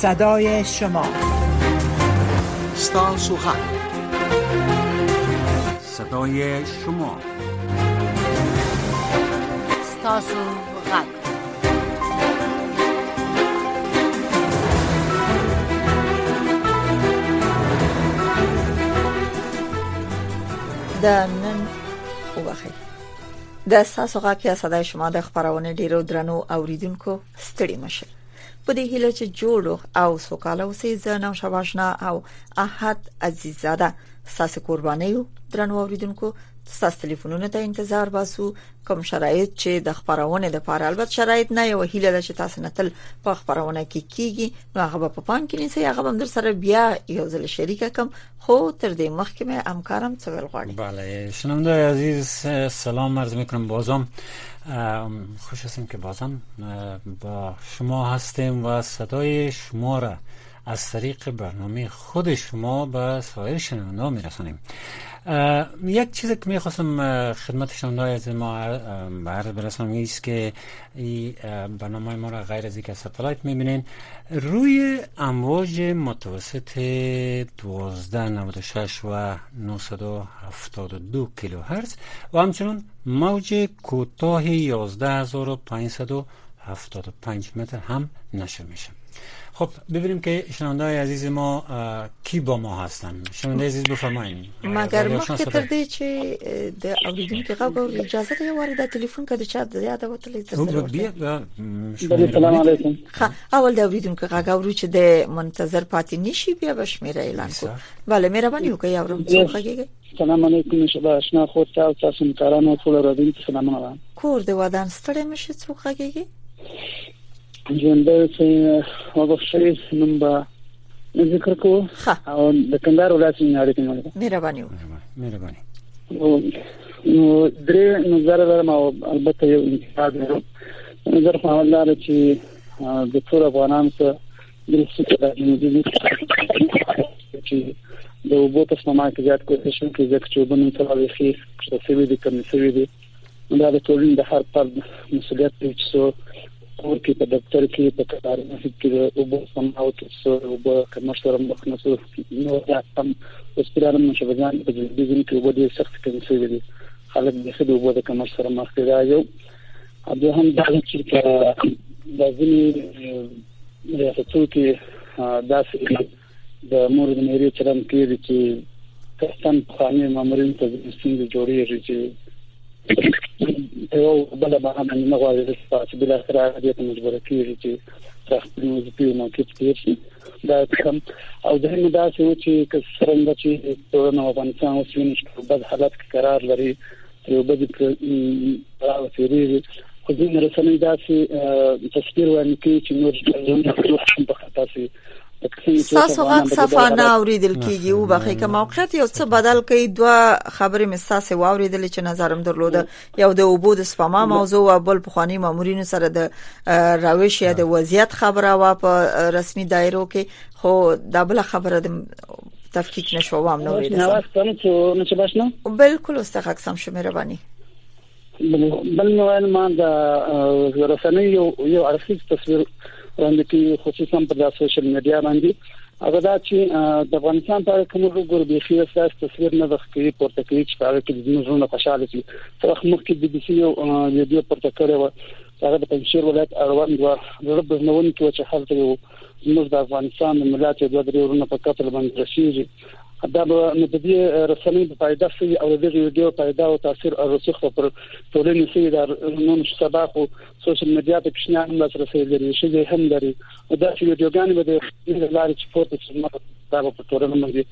صدای شما ستاسو حق صدای شما ستاسو حق د نن وبخښئ د تاسو غږ یا صداي شما د خبرونه ډیرو درنو اوریدونکو ستړي مشه په دې هیله چې جوړ او سوکاله اوسې زه نو شواشنا او احد عزیزاده ساسو قربانیو درنو اوریدونکو تاسو ټلیفونونو ته انتظار باسو کوم شرایط چې د خبرونه د پاره البته شرایط نه یو هیله ده چې تاسو نه تل په خبرونه کې کیږي نو هغه په پام کې نیسي هغه هم در سره بیا یو ځل شریک کوم خو تر دې مخکې مې همکارم څه ویل غواړي بله شنونده عزیز سلام عرض میکنم بازم خوش هستیم که بازم با شما هستیم و صدای شما را از طریق برنامه خود شما به سایر شنونده میرسانیم یک چیز که میخواستم خدمت شنونده از ما عرض برسانم ایست که ای برنامه ما را غیر از اینکه ستلایت میبینین روی امواج متوسط 1296 و 972 کیلو هرتز و همچنان موج کوتاه 11500 75 متر هم نشر میشه خب ببینیم که شنونده های عزیز ما کی با ما هستن شنونده عزیز بفرمایید مگر ما که تر دې چې د اوریدونکو غږ او اجازه دی واره د تلیفون کده چا د یاد وتلی تر سره السلام علیکم اول د اوریدونکو غږ او چې د منتظر پاتې نشي بیا به شمیره اعلان کو بله مهرباني وکړئ اورم څوک غږیږي السلام علیکم شبا آشنا خو تاسو سره کارانو ټول راځي سلامونه کور دی ودان ستړی مشي څوک غږیږي ژوندې سي او بخښي نوم به ذکر کو او د کندهار ولایت نه اړیکې مو مهرباني مهرباني نو درې نظر لرم او البته یو انتقاد لرم نظر په حواله لري چې د ټول افغانانو ته د سیستم د جنوبي چې د وبو په سماع کې زیات کوشش کوي چې وبنن سره وي چې څه وي د کم څه وي دا د ټولنې د هر فرد مسولیت دی چې څو کور کې په دفتر کې په کار محیط کې او په سماو کې څو او په کمر سره مخ نه څو نو دا سم اوس پر اړه مشه بزان په دې ځین کې وبدي سخت کنسل دي خلک د خدو وبو د کمر سره مخ دي دا یو دا هم دا چې د ځینې ریاستو کې داسې د مور د میرې چرم کېږي چې کستان پخواني مامورین ته ستونزې جوړېږي چې یو بل باندې نه غواړي چې تاسو بل سره دې ته مجبور کیږي چې تاسو نو دې په موقف کې شي دا کوم او دا نه دا چې چې څنګه چې ټولنه افغانستان اوس یو بد حالت کې قرار لري یو بل په اړه وسیریږي خو ځینې رسنۍ داسې تصویر وړاندې کوي چې نور ډلونه هم په خطا سي تاسو غږ صفه نه اوریدل کیږي او بخې که موقعیت یو څه بدل کړي دوه خبرې مې تاسو واوریدل چې نظرم درلوده یو د اوبو د سپما موضوع او بل پخوانی مامورینو سره د روش یا د وضعیت خبره وا په رسمي دایرو کې خو دا بل خبره تفکیک نشو وام نو ویده سم کم تو نشه باشنو بالکل استاد اکسم شمیره بانی بل نوال ما د رسنۍ یو یو ارشیف تصویر وړاندې کوي خصوصا په د سوشل میډیا باندې هغه دا چې د افغانستان په کوم وګور به خیر اساس تصویر نه ځخکې پورته کوي چې هغه کې د نورونو خوشاله شي تر مخ کې د بي سي یو ویډیو پورته کړو هغه د پنځیر ولایت اړوند و زړه بزنون کې چې حالت یو موږ د افغانستان د ملت یو دوه درې ورونه په قتل باندې رسیږي دا به نو د دې رسنۍ په فائدہ سي او د دې ویډیو فائدہ او تاثیر او رسخ پر ټولنې سي دا نن سبا خو سوشل میډیا ته کښنه هم لاس رسېږي لري شي هم لري دا چې ویډیوګان به د لارې چې پورته شي دا په ټولنه باندې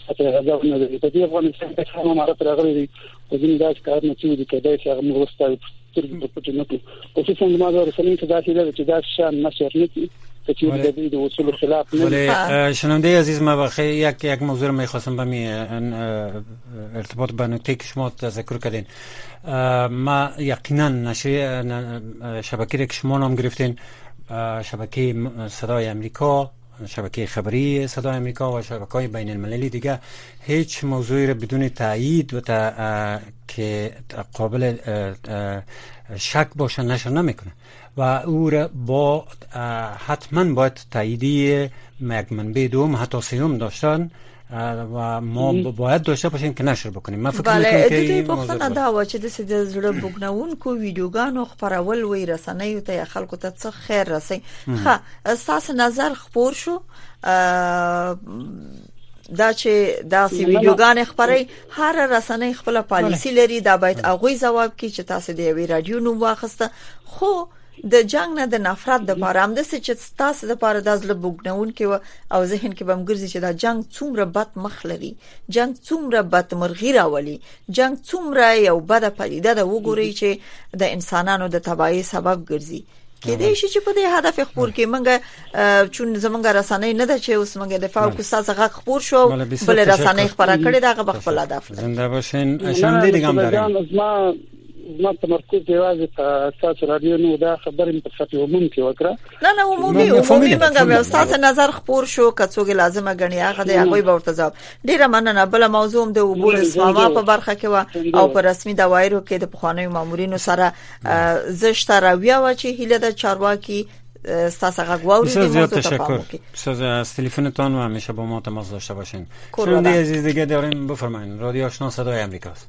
ستاسو غزا نه لري په دې افغانستان کې هم امارت راغلي خو ځینې داسې کارونه چې دي کېدای شي هغه موږ وستایو سترګې په پټې نه کړو خصوصا د مازه رسنۍ ته داسې ده چې دا شان نشر نه کړي کچیر د دې د اصول خلاف نه ولی شنونده عزیز ما بخیر یک یک موضوع می خواستم به می ارتباط به نکته که شما تذکر کردین ما یقینا نشر شبکه که شما نام گرفتین شبکه صدای امریکا شبکه خبری صدای امریکا و شبکه های بین المللی دیگه هیچ موضوعی رو بدون تایید و تا که قابل شک باشه نشه نمیکنه و او را با حتما باید تاییدی یک منبع دوم حتی سیوم داشتن و ما باید داشته باشیم که نشر بکنیم من فکر بله دوی پختنه دا و چې د سید زړه بګنونکو ویډیوګانو خبرول وې رسنۍ ته خلکو ته څه خیر رسي خا استاس نظر خبر شو دا چې دا سی ویډیوګان خبري هر رسنۍ خپل پالیسی لري دا باید اغوي جواب کی چې تاسو دی وی رادیو نو واخسته خو د جنګ نه د نفرت د پاره هم د څه چې تاسو د پاره د ځل بوګنون کې او ذهن کې بم ګرځي چې دا جنگ څومره بد مخ لري جنگ څومره بد مرغی راولي جنگ څومره یو بد پدیده ده وګوري چې د انسانانو د تباہي سبب ګرځي کې دې شي چې په دې هدف خبر کې منګه چون زمونږ رسنۍ نه ده چې اوس منګه د فاو کو ساز غږ خبر شو بل رسنۍ خبره کړې دا غو خپل هدف زنده باشین شاندې ګام دارین زما تمرکز یوازې په تاسو رادیو نو دا خبرې په سطح عموم کې وکړه نه نه عمومي عمومي منګه تاسو نظر خپور شو کڅوګه لازمه غنی هغه د هغه به ورته ځواب ډیره مننه بل موضوع هم د عبور اسماما په برخه کې و او په رسمي دوايرو کې د پخواني مامورینو سره زشت راویا و چې هله د چارواکي ستاسو غږ واورید بسیار تشکر بسیار از تلفنتان و همیشه با ما تماس داشته باشین شنونده عزیز دیگه داریم بفرمایید رادیو آشنا صدای امریکاست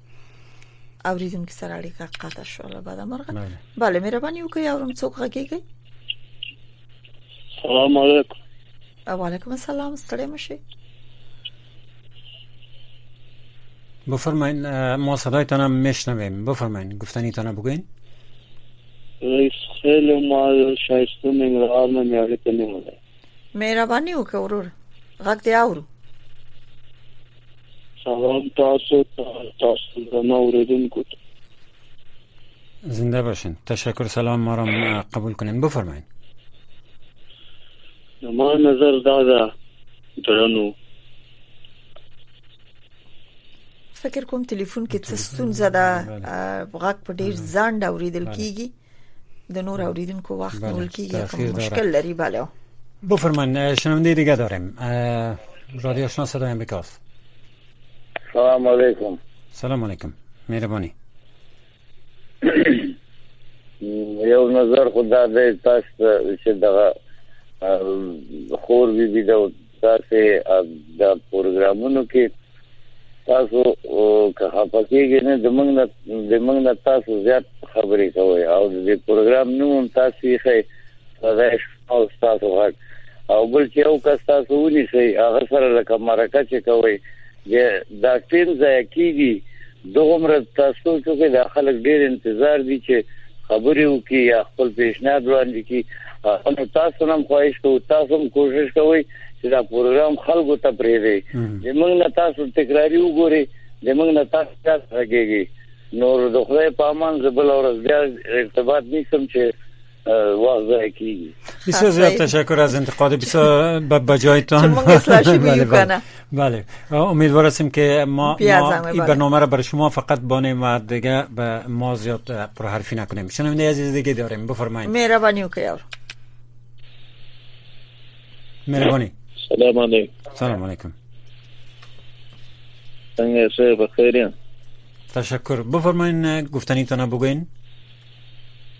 اوریدونکو سره اړیکه قطع شوه بعد مرغه بله مهرباني وکړئ اورم څوک غږیږي سلام علیکم وعلیکم السلام ستړي مشه بفرمایین ما صدایتان هم میشنویم بفرمایین گفتنیتان بگوین رئیس خیلی ما شایسته نمیره آرمه میاره که نمیره مهرباني وکړه ورور غږ دې اورو سلام تاسو تاسو زما اوریدونکو ته زنده باشین تشکر سلام ما را قبول کنین بفرمایید زما نظر دا ده درنو فکر کوم ټلیفون کې څه ستونزه ده غږ په ډیر ځنډ اوریدل کیږي د نور اوریدونکو وخت بله. نیول کیږي تأخیر خو داره. مشکل لري بله بفرمایید اه، شنونده دیگه داریم اه، رادیو آشنا صدای امریکاست سلام علیکم سلام علیکم مهربانی یو نظر خدا دې تاسو ته چې دغه اه، خور بي بي د تاسو د پروګرامونو کې تاسو که خپه کېږئ نه د موږ نه د موږ نه تاسو زیات خبرې کوئ او د پروګرام نوم هم تاسو یې ښه ساده او تاسو غږ او بل چې یو کس تاسو ونیسئ هغه سره لکه مرکه چې کوئ د داټیم ځای کیږي دغومره تاسو څو کې د خلک ډیر انتظار دي چې خبرې وکړي یا خپل پیشنهاد وړاندې کړي نو تاسو هم خواهش کوو تاسو هم کوشش کوئ چې دا پروګرام خلکو ته پرېږدي د موږ نه تاسو تکراری وګورئ د موږ نه تاسو ته راګيږي نور د خدای په امان زبل اورز بیا ارتباط نشم چې وقت ضایع کیږي بسیار زیاد تشکر از انتقاد بسیار به جایتان بله بله بله امیدوار هستیم که ما, ما این برنامه را برای شما فقط بانیم و دیگه به ما زیاد پرحرفی نکنیم شنونده عزیز دیگه داریم بفرمایید مهربانی و کیار مهربانی سلام علیکم سلام علیکم څنګه شه بخیر تشکر بفرمایید گفتنی تنه بگوین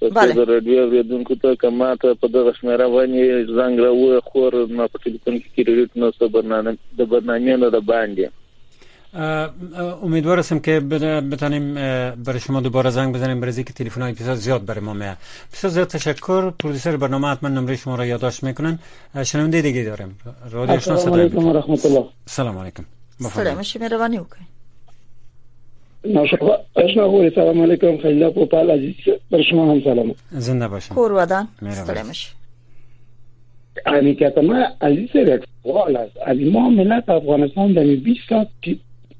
بله د رادیو اوریدونکو ته کما ته په دغه شمیره باندې زنګ راوړ خور ما په ټلیفون کې کریډټ نو څه برنامه د برنامه نه د باندې امیدوار هستم که بتانیم برای شما دوباره زنگ بزنیم برای که تلفن های بسیار زیاد برای ما میاد بسیار زیاد تشکر پرودسر برنامه حتما نمره شما را یادداشت میکنن شنونده دیگه داریم رادیو آشنا صدای سلام علیکم سلام علیکم بفرمایید ماشاءالله اشنا غوري سلام علیکم خلیل په پال عزیز پر شما هم سلام زنده باشین کور ودان ستړي مشه علی کته ما عزیز رک والاس علی ما ملت افغانستان د 20 سال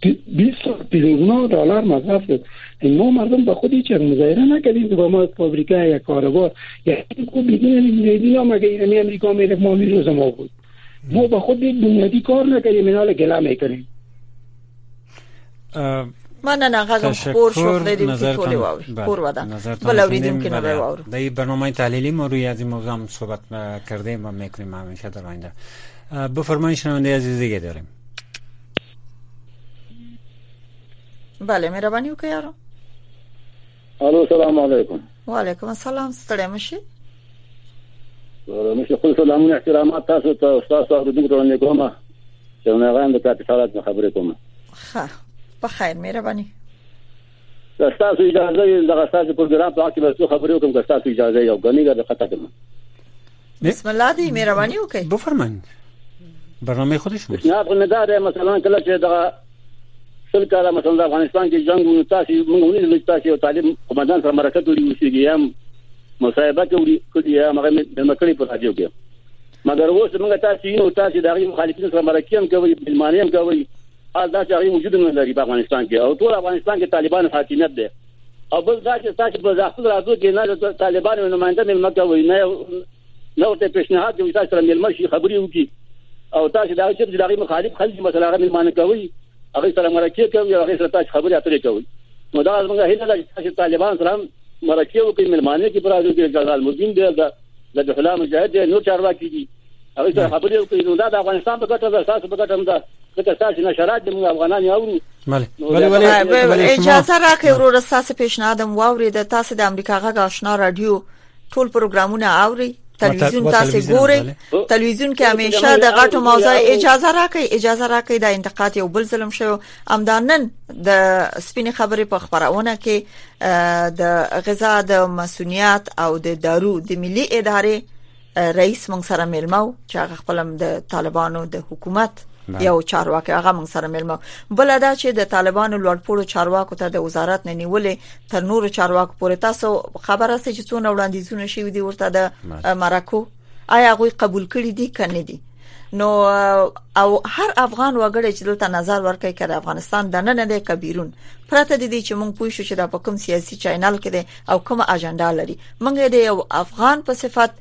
20 سال تریلیون دلار مصرف کرد این ما مردم به خودی چه مظاهره نکردیم که با ما فابریکه یا کاروبار یا این کو بیدین انگلیزی ها مگه ایرانی امریکا میره ما میروز ما بود ما به خود بنیادی کار نکردیم اینا گله میکنیم مننه غږم خور شو خدای دې وکړي ټول واوري بله. خور ودا بل اوریدونکو نه واورو د برنامه تعلیلی ما روی از این موضوع هم صحبت کرده ما میکنیم همیشه در آینده بفرمایید شنونده عزیز دیگه داریم بله مهربانی وکړئ یارو الو سلام علیکم وعلیکم السلام ستړی مشي مشي خپل سلامونه احترامات تاسو ته او تاسو او دغه ټولنې کومه چې نه غواړم د تاسو سره خبرې کوم ښه په خیر مهرباني تاسو اجازه یې دغه تاسو پروګرام په اړه څه خبرې وکم که تاسو اجازه یې او غنی غږ خطا کوم بسم الله دی مهرباني وکړئ بفرمایئ برنامه خود شما نه خو نه دا مثلا کله چې دا سل کاله مثلا افغانستان کې جنگ و تاسو موږ ونیول تاسو یو طالب قومندان سره مرکه کړې و چې یم مصاحبه کوي کړي یا مګر د مکړې په راځي کې مګر اوس موږ تاسو یو تاسو د غي مخالفینو سره مرکه هم کوي بلمانه هم کوي حال دا چې هغه وجود نه لري په افغانستان کې او ټول افغانستان کې طالبان حاکمیت دی او بل دا چې تاسو په ځاخت راځو کې نه طالبان نمائنده ملما کوي نه نو ته پیشنهاد کوي تاسو سره ملما شي خبري وکي او تاسو دا چې دغه مخالف خلک مثلا هغه ملما کوي هغه سره مرکه کوي هغه سره تاسو خبري اترې کوي نو دا زموږ هیله ده چې طالبان سره مرکه وکړي ملمانه کې پراځو کې جلال مدین دی ذبیح الله مجاهد دی نور چارواکي دي هغه سره خبرې وکړي نو دا د افغانستان په ګټه ده تاسو په ګټه هم ده ځکه تاسو نشرات د موږ افغانان یې اورو بله بله بله اجازه راکړئ وروره ستاسو پیشنهاد هم واورید تاسو د امریکا غږ آشنا رادیو ټول پروګرامونه اوري تلویزیون تاسو ګوري تلویزیون کې همیشه د غټو موضوع اجازه راکړي اجازه راکړي دا انتقاد یو بل ظلم شوی امدا نن د سپینې خبرې په خبرونه کې د غذا د مسؤلیت او د دارو د ملي ادارې رئیس مونږ سره ملمو چې هغه خپلم د طالبانو د حکومت یو چارواکي هغه مونږ سره ملمو بل دا چې د طالبانو لوړپوړو چارواکو ته د وزارت نه نیولې تر نورو چارواکو پورې تاسو خبره سي چې څونه وړاندیزونه شوي دي ورته د مرکو آیا غوي قبول کړی دي کنه دي نو او هر افغان وګړي چې دلته نظر ورکړي کړي افغانستان د نن نه کبیرون پرته د دې چې مونږ پوه شو چې دا په کوم سیاسي چینل کې دي او کومه اجنډا لري مونږ د یو افغان په صفت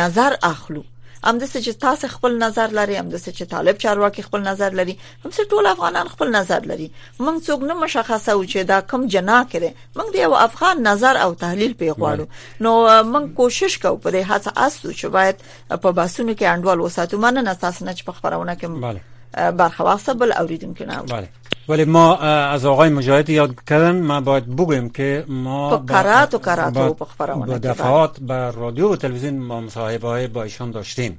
نظر اخلو هم د چې تاسو خپل نظر لري هم د چې طالب چارواکي خپل نظر لري همسه ټول افغانان خپل نظر لري موږ څوک نه مشخصه و چې دا کم جنا کړي موږ د یو افغان نظر او تحلیل پی غواړو نو موږ کوشش کوو په دې هڅه اسو چې باید په باسونو کې انډول وساتو مننه تاسو نه چې په خبرونه کې بله برخه واخصه بل اوریدونکو نه بله ولی ما از آقای مجاهد یاد کردن ما باید بگویم که ما با کرات و کرات با, با, با دفعات بر رادیو و تلویزیون ما مصاحبه های با ایشان داشتیم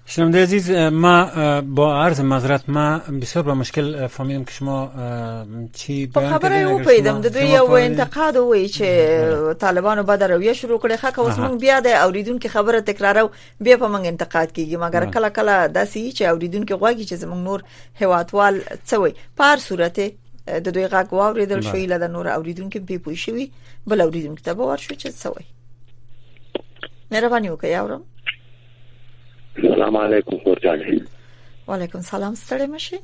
شنونده عزیز ما با عرض مذرت ما بسیار به مشکل فهمیدم که شما چی بیان کردین خبره او پیدم د دوی یو انتقاد وی چې بله. طالبانو بد رویه شروع کړي خه اوس مونږ بیا د اوریدونکو خبره تکرارو بیا په مونږ انتقاد کیږي مګر بله. کله کله داسي چې اوریدونکو غواږي چې زمونږ نور هواتوال څه وي په هر صورت د دوی غږ واوریدل شوی بله. لده نور اوریدونکو به پوي شوی بل اوریدونکو ته باور شو چې څه وي مهرباني وکړئ اورم سلام علیکم خورجانې وعلیکم سلام ستړي مشي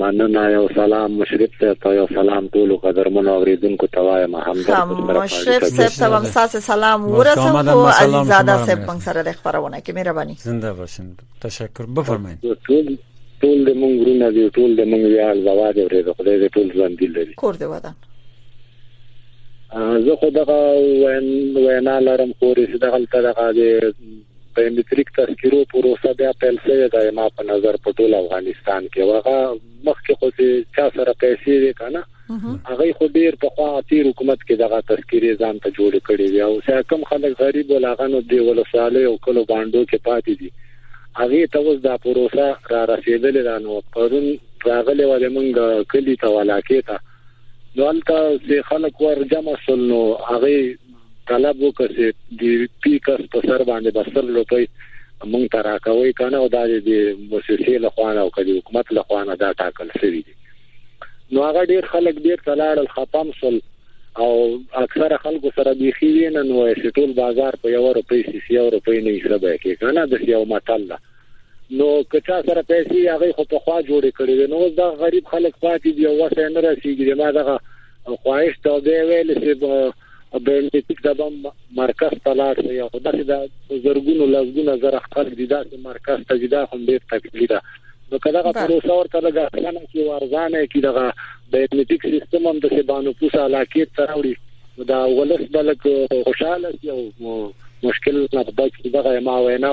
مننه یو سلام مشرف صاحب ته یو سلام ټول قدرمن اوریدونکو ته وایم همدرد مشرف صاحب ته هم ساس سلام ورسوم او عزیزاده صاحب څنګه سره د خبرونه کې مهرباني زنده باشین تشکر بفرمایئ ټول د مونږ ورونه دي ټول د مونږ ویاړ زواده ورې د خدای د ټول ژوند دي لري کور دی ودان زه خو دغه وینا لرم خو رسې دغه دغه د بایومټریک تذکرو پروسه بیا پیل شوې ده ما په نظر په ټول افغانستان کې وغه مخکې خو چې چا سره پیسې وې کنه هغه خو ډیر په خوا تیر حکومت کې دغه تذکرې ځان ته جوړې کړې وي او چې کم خلک غریب ولاغانو دی ولسواله او کلو باندو کې پاتې دي هغه ته اوس دا پروسه را رسیدلې ده نو پرون راغلي و د مونږ کلی ته ولاکې ته نو هلته چې خلک ور جمع شول نو هغه طلب وکړ چې د پی کس په سر باندې بسل روپۍ مونږ ته راکوي کنه او دا د موسسې له خوانه او کدي حکومت له خوانه دا ټاکل شوی دی نو هغه ډیر خلک ډیر تلاړل خپم سول او اکثر خلکو سره بيخي وینن وای چې ټول بازار په یو روپۍ سي یو روپۍ نه حساب کوي کنه د یو متل نو که چا سره پیسې هغه خو په خوا جوړې کړې وي نو دا غریب خلک پاتې دي او وسه نه رسیږي ما دغه خواهش ته به ویل چې بایومټریک د بم مرکز ته لاړ شي او دا چې د زرګونو لزګونه زر خلک دي دا مرکز ته جدا هم ډیر تکلیف ده نو کله هغه پروسه ورته لګا څنګه چې ورزانه کې دغه بایومټریک سیستم هم د سبانو پوسه علاقې ته راوړي دا ولس بلک خوشاله شي او مشکل نه بچي دغه ما وینا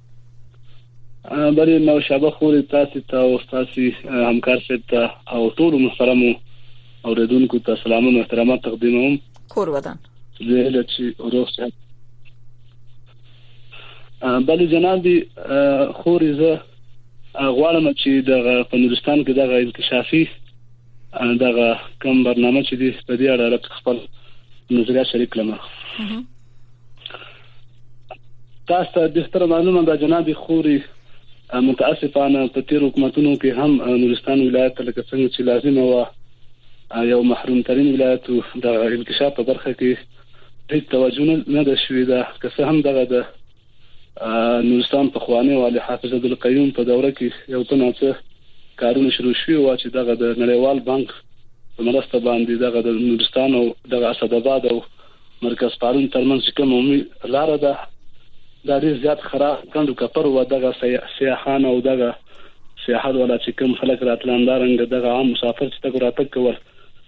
بری نو شابه خوري تاسو ته او تاسو همکار صاحب ته او ټول محترمو اوریدونکو ته سلام او احترامات تقدیموم کور ودان زه له چې روغ صحت بل جناب دي خوري زه غواړم چې د په نورستان کې دغه انکشافي دغه کوم برنامه چې دی په دې اړه لکه خپل نظریات شریک کړم تاسو ته د ستر معلومه د جناب خوري متاسفانه په تیر حکومتونو کې هم نورستان ولایت لکه څنګه چې لازمه و یو محروم ترين ولایت د انکشاف په برخه کې هیڅ توجه نه ده شوې ده که څه هم دغه د نورستان پخواني والي حافظ عبدالقیوم په دوره کې یو څه ناڅه کارونه شروع شوي وه چې دغه د نړیوال بانک په مرسته باندې دغه د نورستان او دغه اسداباد او مرکز پارون ترمنځ چې کوم عمومي لاره ده دا ډیر زیات خراب کندو کپر و دغه سیاحان او دغه سیاحت ولا چې کوم خلک راتلان دا رنګ دغه عام مسافر چې تګ راتګ کول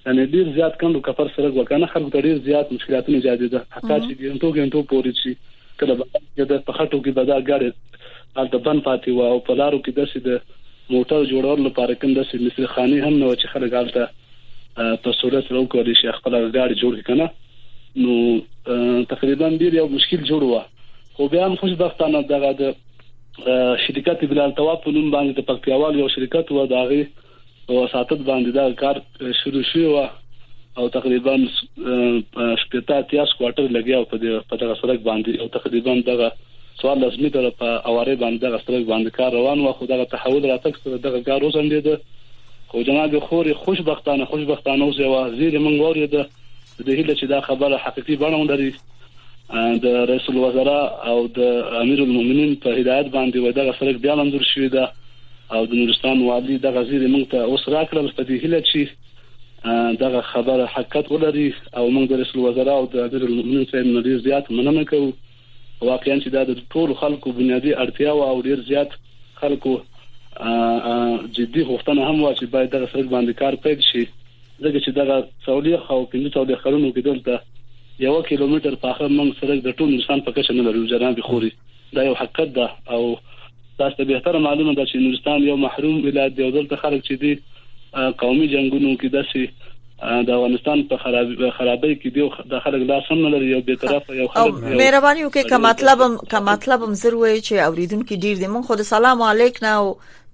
یعنی ډیر زیات کندو کپر سره وکنه خلک ډیر زیات مشکلاتونه زیاتېده حتی چې ګنټو ګنټو پورې چې که د باران کېده، په خټو کې به دا ګاډی هلته بند پاتې و او په لارو کې داسې د موټرو جوړولو لپاره کوم داسې مصري خانې هم نه وه چې خلک هلته په سهولت سره وکولی شي خپل هغه ګاډی جوړ کړي، که نه نو تقریبا ډېر یو مشکل جوړ و. خو بیا هم خوشبختانه دغه د شرکت بلال تواب په نوم باندې د پکتیاوالو یو شرکت و، د هغې په وساطت باندې دا کار شروع شوی و او تقریبا شپږ اتیا سکواټر لګیا په دې په دغه سرک باندې او تقریبا دغه سوال لازمي تر په اواره باندې دغه سرک باندې کار روان و خو دغه تحول راتک سره دغه کار وسندید خو جناب خوري خوشبختانه خوشبختانه اوس یو زیر مونږ وریده د هیله چې دا خبره حقيقي بڼه ولري د رئیس الوزرا او د امیر المؤمنین په هدایت باندې وای دغه سرک بیا منظور شوی ده او د نورستان والی دغه زیری موږ ته اوس راکړل په دې هله چې دغه خبره حقیقت ولري او موږ د رئیس الوزرا او د امیر المؤمنین سره نه ډیر زیات مننه کوو واقعا چې دا د ټول خلکو بنیادی اړتیا او ډیر زیات خلکو جدي غوښتنه هم وا چې باید دغه سرک باندې کار پیل شي ځکه چې دغه څوليخ او پنځه څوليخ کلونو کې دلته یو کیلومتر پاخه موږ سره د ټول نورستان په کچه نه لرو جناب خوري دا یو حقیقت ده او تاسو ته به تر معلومه ده چې نورستان یو محروم ولایت دی او دلته خلک چې دي قومي جنگونو کې داسې د افغانستان په خراب خرابې کې دی د خلک لا سم نه لري یو به طرف یو خلک دی مهرباني وکړئ کوم مطلب کوم مطلب زر وایي چې اوریدونکو ډیر دي مونږ خو د سلام علیک نه او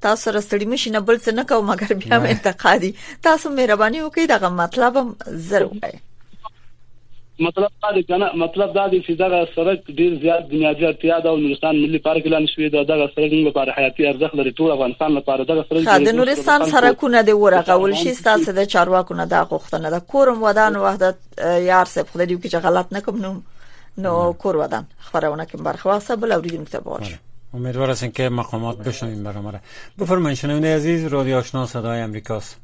تاسو سره ستړي مشي نه بل څه نه کوم مګر بیا مې انتقادي تاسو مهرباني وکړئ دغه مطلب هم زر وایي مطلب دا دی کنه مطلب دا دی چې دا سرک ډیر زیات بنیادی اړتیا ده او نورستان ملي پارک اعلان شوی دا دغه سرک موږ لپاره حیاتي ارزښت لري ټول افغانستان لپاره دغه سرک دا د نورستان سرکونه دی ورغول شي تاسو د چارواکو نه دا غوښتنه ده کورم ودان وحدت یار صاحب خدای دې کې غلط نه کوم نو نو کور ودان خبرونه که برخه واسه بل اوریدونکو ته باور بله. امیدوار هستیم که مقامات بشنویم برنامه را بفرمایید شنونده عزیز رادیو آشنا صدای امریکاست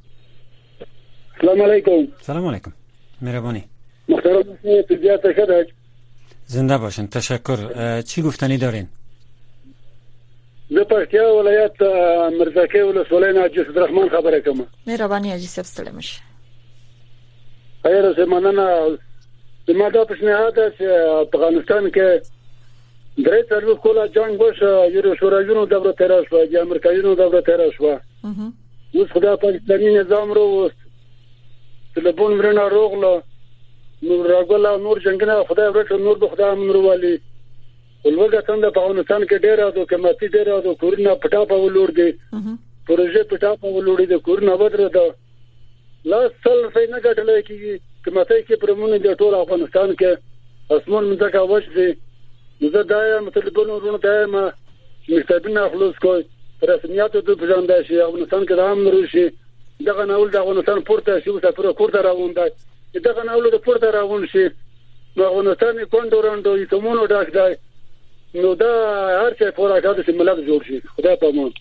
سلام علیکم سلام علیکم مهربانی محترم طبیعت شد زنده باشین تشکر چی گفتنی دارین زه پکتیا ولایت مرزکه ولسوالۍ نه عجیب الرحمن خبره کوم مهرباني عجیب صاحب ستړي مشه خیر سه مننه زما دا پښنه ده چې افغانستان کې درې څلور کولا جنگ وش یو شوراجونو د ورته تیر شو د امریکایانو د ورته تیر شو اوس خدا پاکستاني نظام رو وست تلبون مرنا روغله نور راغلا نور جنگنا خدای ورته نور به خدای امن روالي ولوګه څنګه په افغانستان کې ډیر راځو کماتي ډیر راځو کورونه پټا په ولور دي پروژه پټا په ولور دي کورونه ودره ده لاس سل روپۍ نه ګټلی کېږي قیمتۍ کې پرمونې د ټول افغانستان کې اسمون مځکه وچ دی نو زه دا یم طالبانو وروڼو ته یم چې مکتبونه خلاص کړئ په رسمیاتو د پېژندای شي افغانستان کې د امن روشي دغه ناول د افغانستان پورته شي اوس پر کور ته روان دی دغه ناول د پورته روان شي نو افغانستان یې کونډو رنډو یې تمونو ډک دی نو دا هر څه پورا کار چې ملت جوړ شي خدای په امان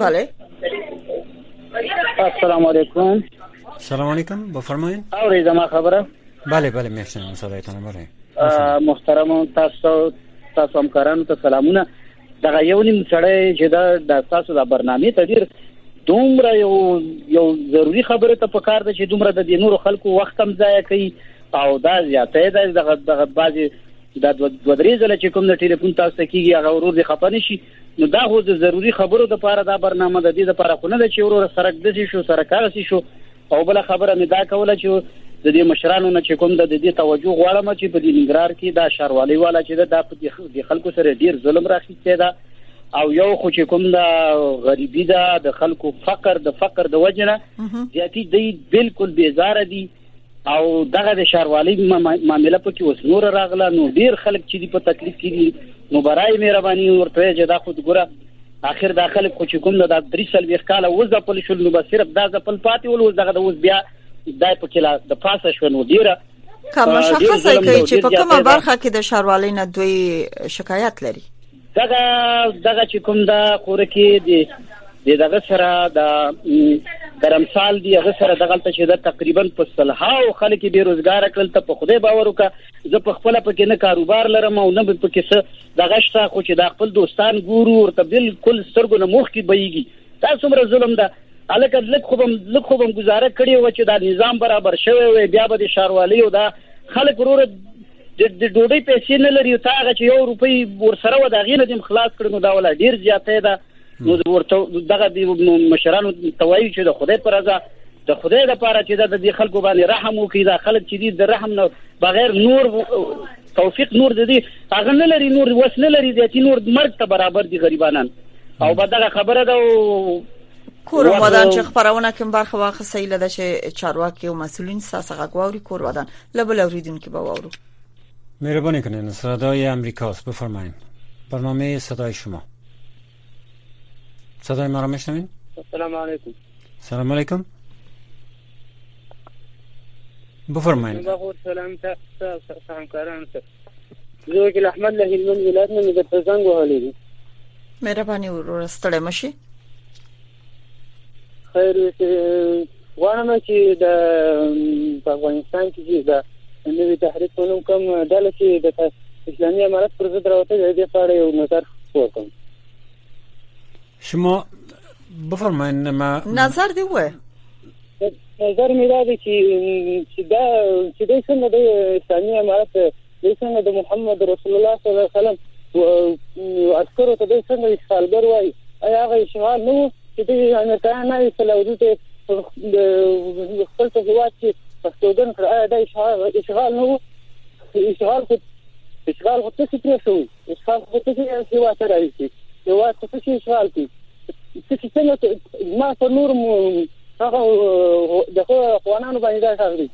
بله السلام علیکم سلام علیکم بفرمایید اوری زما خبره بله بله میشنم صدایتان بله محترم تاسو تاسو همکارانو ته سلامونه دا یو نیم سړی چې دا د تاسو د برنامه ته ډیر دومره یو یو ضروری خبره ته پکار ده چې دومره د نورو خلکو وخت هم ضایع کوي او دا زیاته ده دغه دغه بعضی دا دوه دوه درې ځله چې کوم د ټلیفون تاسو ته کیږي هغه ورور دې خپه نشي نو دا خو د ضروری خبرو د پاره دا برنامه د دې د پاره خو نه ده چې ورور سره د دې شو سره کاغسی شو او بل خبره مې دا کوله چې د دې مشرانو نه چې کوم د دې توجه غواړم چې په دې نګرار کې دا شاروالي والا چې دا په خلکو سره ډیر ظلم راخیسته ده او یو خو چې کوم دا غریبي ده د خلکو فقر د فقر د وجنه زیاتی دی بالکل بیزاره دي او دغه د شاروالۍ معامله پکې اوس نور راغله نو ډیر خلک چې دی په تکلیف کې دي نو برای مهرباني ورته چې دا خود ګره اخر دا خلک خو چې کوم د 3 سال ویخ کال و ځپل شول نو بس صرف دا ځپل پاتې ول اوس دغه د اوس بیا دای په کې لا د پاسه شو نو ډیره کوم شخص کوي چې په کومه برخه کې د شاروالۍ نه دوی شکایت لري دغه دغه چې کوم دا کور کې دی د دغه سره د درمسال دی هغه سره دغه ته چې دا تقریبا په صلحاو خلک به روزګار کړل ته په خوده باور وکا زه په خپل په کې نه کاروبار لرم او نه په کې څه دغه شته خو چې دا خپل دوستان ګورو او ته بالکل سترګو نه مخ کې بېږي تاسو مر ظلم ده الکه لک خو بم لک خو بم گزاره کړی و چې دا نظام برابر شوی وي بیا به د شاروالۍ او دا خلک ورور د د ډوډۍ پیسې نه لري ته هغه چې یو روپۍ ورسره و دا غینه دیم خلاص کړي نو دا ولا ډیر زیاتې ده نو ورته دغه د مشرانو توایي چې د خدای پر رضا د خدای لپاره چې د دې خلکو باندې رحم وکړي دا خلک چې دي د رحم نه بغیر نور توفیق نور د دې هغه نه لري نور وس نه لري د چې نور مرګ ته برابر دي غریبانان او به دغه خبره ده کور ودان چې خبرونه کوم برخه واخه سیل ده چې چارواکي او مسولین ساسه غواړي کور ودان لبل اوریدونکو به وورو مهرباني کنین صدای امریکا است بفرمایید برنامه صدای شما صدای ما را میشنوین السلام علیکم سلام علیکم بفرمایید سلام تا همکاران زه وکیل احمد له هلمند ولایت نه مې درته زنګ وهلی دی مهرباني وروره ستړی مشي خیر غواړم چې د په افغانستان کې چې دا نوې تحریک په نوم کوم ډله چې د اسلامي امارت پر ضد راوته د دې په اړه یو نظر وکړم شما بفرمایید ما نظر دی و نظر مې دا دی چې چې دا چې د څنګه د اسلامي امارت د څنګه د محمد رسول الله صلی الله علیه وسلم او عسکرو ته د څنګه اشغالګر وای ایا هغه اشغال نو چې د امریکایانو نه اصلاح ورته د خپل هیواد کې پښتودن کړه ایا دا اشغال اشغال نو اشغال خو اشغال خو څه څه شوی اشغال خو څه شي هېواد ته راوستي هېواد خو څه شي اشغال کړي څه چې څنګه ما په نور هغه د افغانانو باندې دا کار دی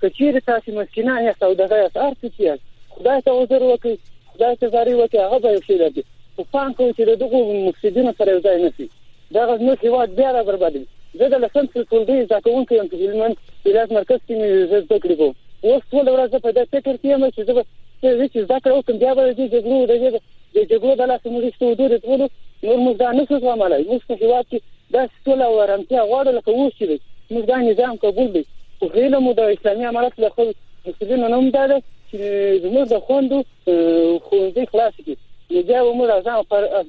که چیرې تاسو مسکینان یاست او دغه یاست هر څه یاست خدای ته عذر وکړئ خدای ته زارۍ وکړئ هغه به یو شی درکړي خو پام کوئ چې د دغو مفسدینو سره یو ځای نه شي د غزني هېواد بیا رابربادوي. زه د لسم صنف ټولګۍ زده کوونکی یم په هلمند ولایت مرکز کې مې زه زده کړې کوم. اوس ټوله ورځ زه په دې فکر کې یم چې زه به څه وچې زده کړه وکړم، بیا به د دې جګړو د دې د جګړو د لاسه موږ ایستو دود ټولو نور موږ دا نه شو زغملای. موږ په هېواد کې داسې سوله او ارامتیا غواړو لکه اوس چې دی. موږ دا نظام قبول دی، خو هیله مو د اسلامي امارت له خپل مسؤلینو نه هم دا ده چې زموږ د خویندو ښوونځۍ خلاصې کړي، نو بیا به موږ اذان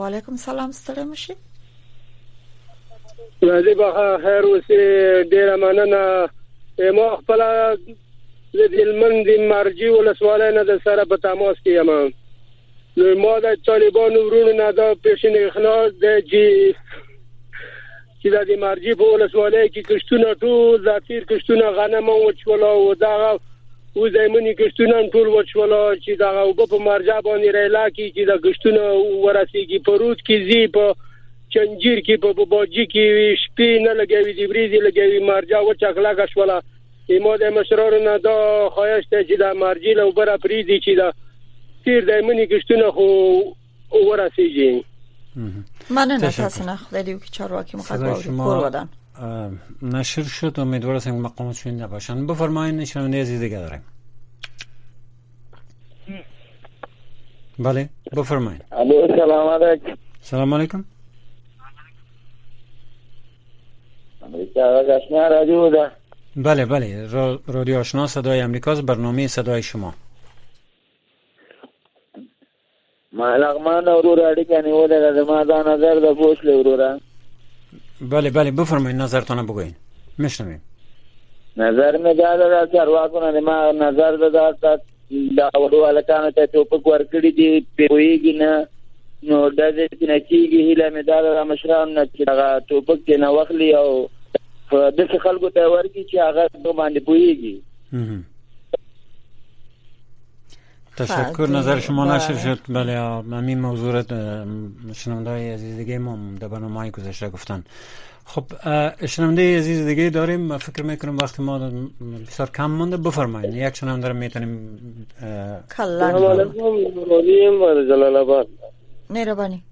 وعلیکم سلام ستړي مشي راځي به خیر اوسې ډیره مننه ما خپل د دلمند مرجی ولسوالۍ نه د سره په تماس کې یم نو ما د طالبانو ورونو نه دا پیشن اخلاص د جی چې دا د مارجې په ولسوالۍ کې کښتونه ټول دا تیر کښتونه غنم او وچول او دا او زمینی کښتونه ټول وچول چې دا او په مارجا باندې ریلا کې چې دا کښتونه ورسیږي پروت کې زی په چنجیر کې په باجی کې شپې نه لګوي دی وریځي لګوي مارجا و چکلا غشولا ایمو د مشرور نه دا خواهش ته چې دا مارجی له وبره پری دي چې دا تیر دایمنی کښتونه خو ورسیږي مننه تاسو نه خدای دې وکړي چارواکي مخاطب کور ودان نشر شد امیدوار هستم که مقامات شنیده باشند بفرمایید شنونده عزیز دیگه داریم بله بفرمایید سلام علیکم سلام علیکم بله بله رادیو آشنا صدای امریکاست برنامه صدای شما ما لغمان وروره اړیکه نیولې ده زما دا نظر ده پوه شلې وروره بله بله بفرمایئ نظرتان بگوین میشنویم نظر مې دا ده دا چارواکو نه ما نظر ده دا دا وړو هلکانو ته ټوپک ورکړي دي پوهېږي نه نو ډزې چې نه کېږي هیله مې دا ده د مشرانو نه چې هغه ټوپک چې نه واخلي او داسې خلکو ته ورکړي چې هغه باندې پوهېږي تشکر نظر شما بله. نشر شد بله همین موضوع را شنونده های عزیز دیگه ما در برنامه گذشته گفتن خب شنونده عزیز دیگه داریم فکر میکنم وقت ما بسیار کم مونده بفرمایید یک شنونده رو میتونیم کلا نورانی مرادی جلال آباد مهربانی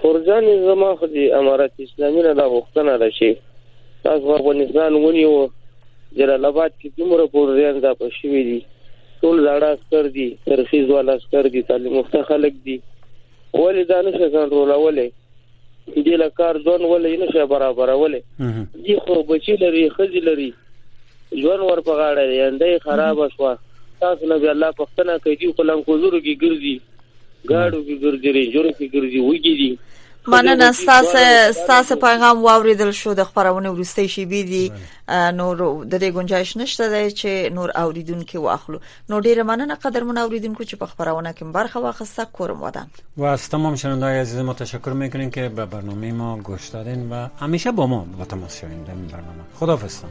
خورجان زما خو د امارت اسلامي نه دا غوښتنه ده چې تاسو افغانستان ونیو جلال آباد کې دومره پورزیان دا په شوي دي ټول زړه ستر دي ترخیز والا ستر دي تعلیم مفته خلک دي ولې دا نشه کنټرولولې دې له کار ځون ولې نشه برابرولې دي خو بچی لري خزي لري ژوند ور په غاړه دی اندې خراب شو تاسو نه بیا الله پښتنه کوي خپل کوزورو کې ګرځي ګاډو کې ګرځي رینجرو کې ګرځي وږي دي مننه ستاسو ستاسو پیغام واوریدل شو د خبرونه ورسته شي بي دي نور د دې گنجائش نشته دی چې نور اوریدونکو واخلو نو ډیره مننه قدرمن اوریدونکو چې په خبرونه کې برخه واخیسته کورم ودان و از تمام شنوندای عزیز ما تشکر میکنیم که به برنامه ما گوش دادین و همیشه با ما با تماس شوین در این برنامه خداحافظتان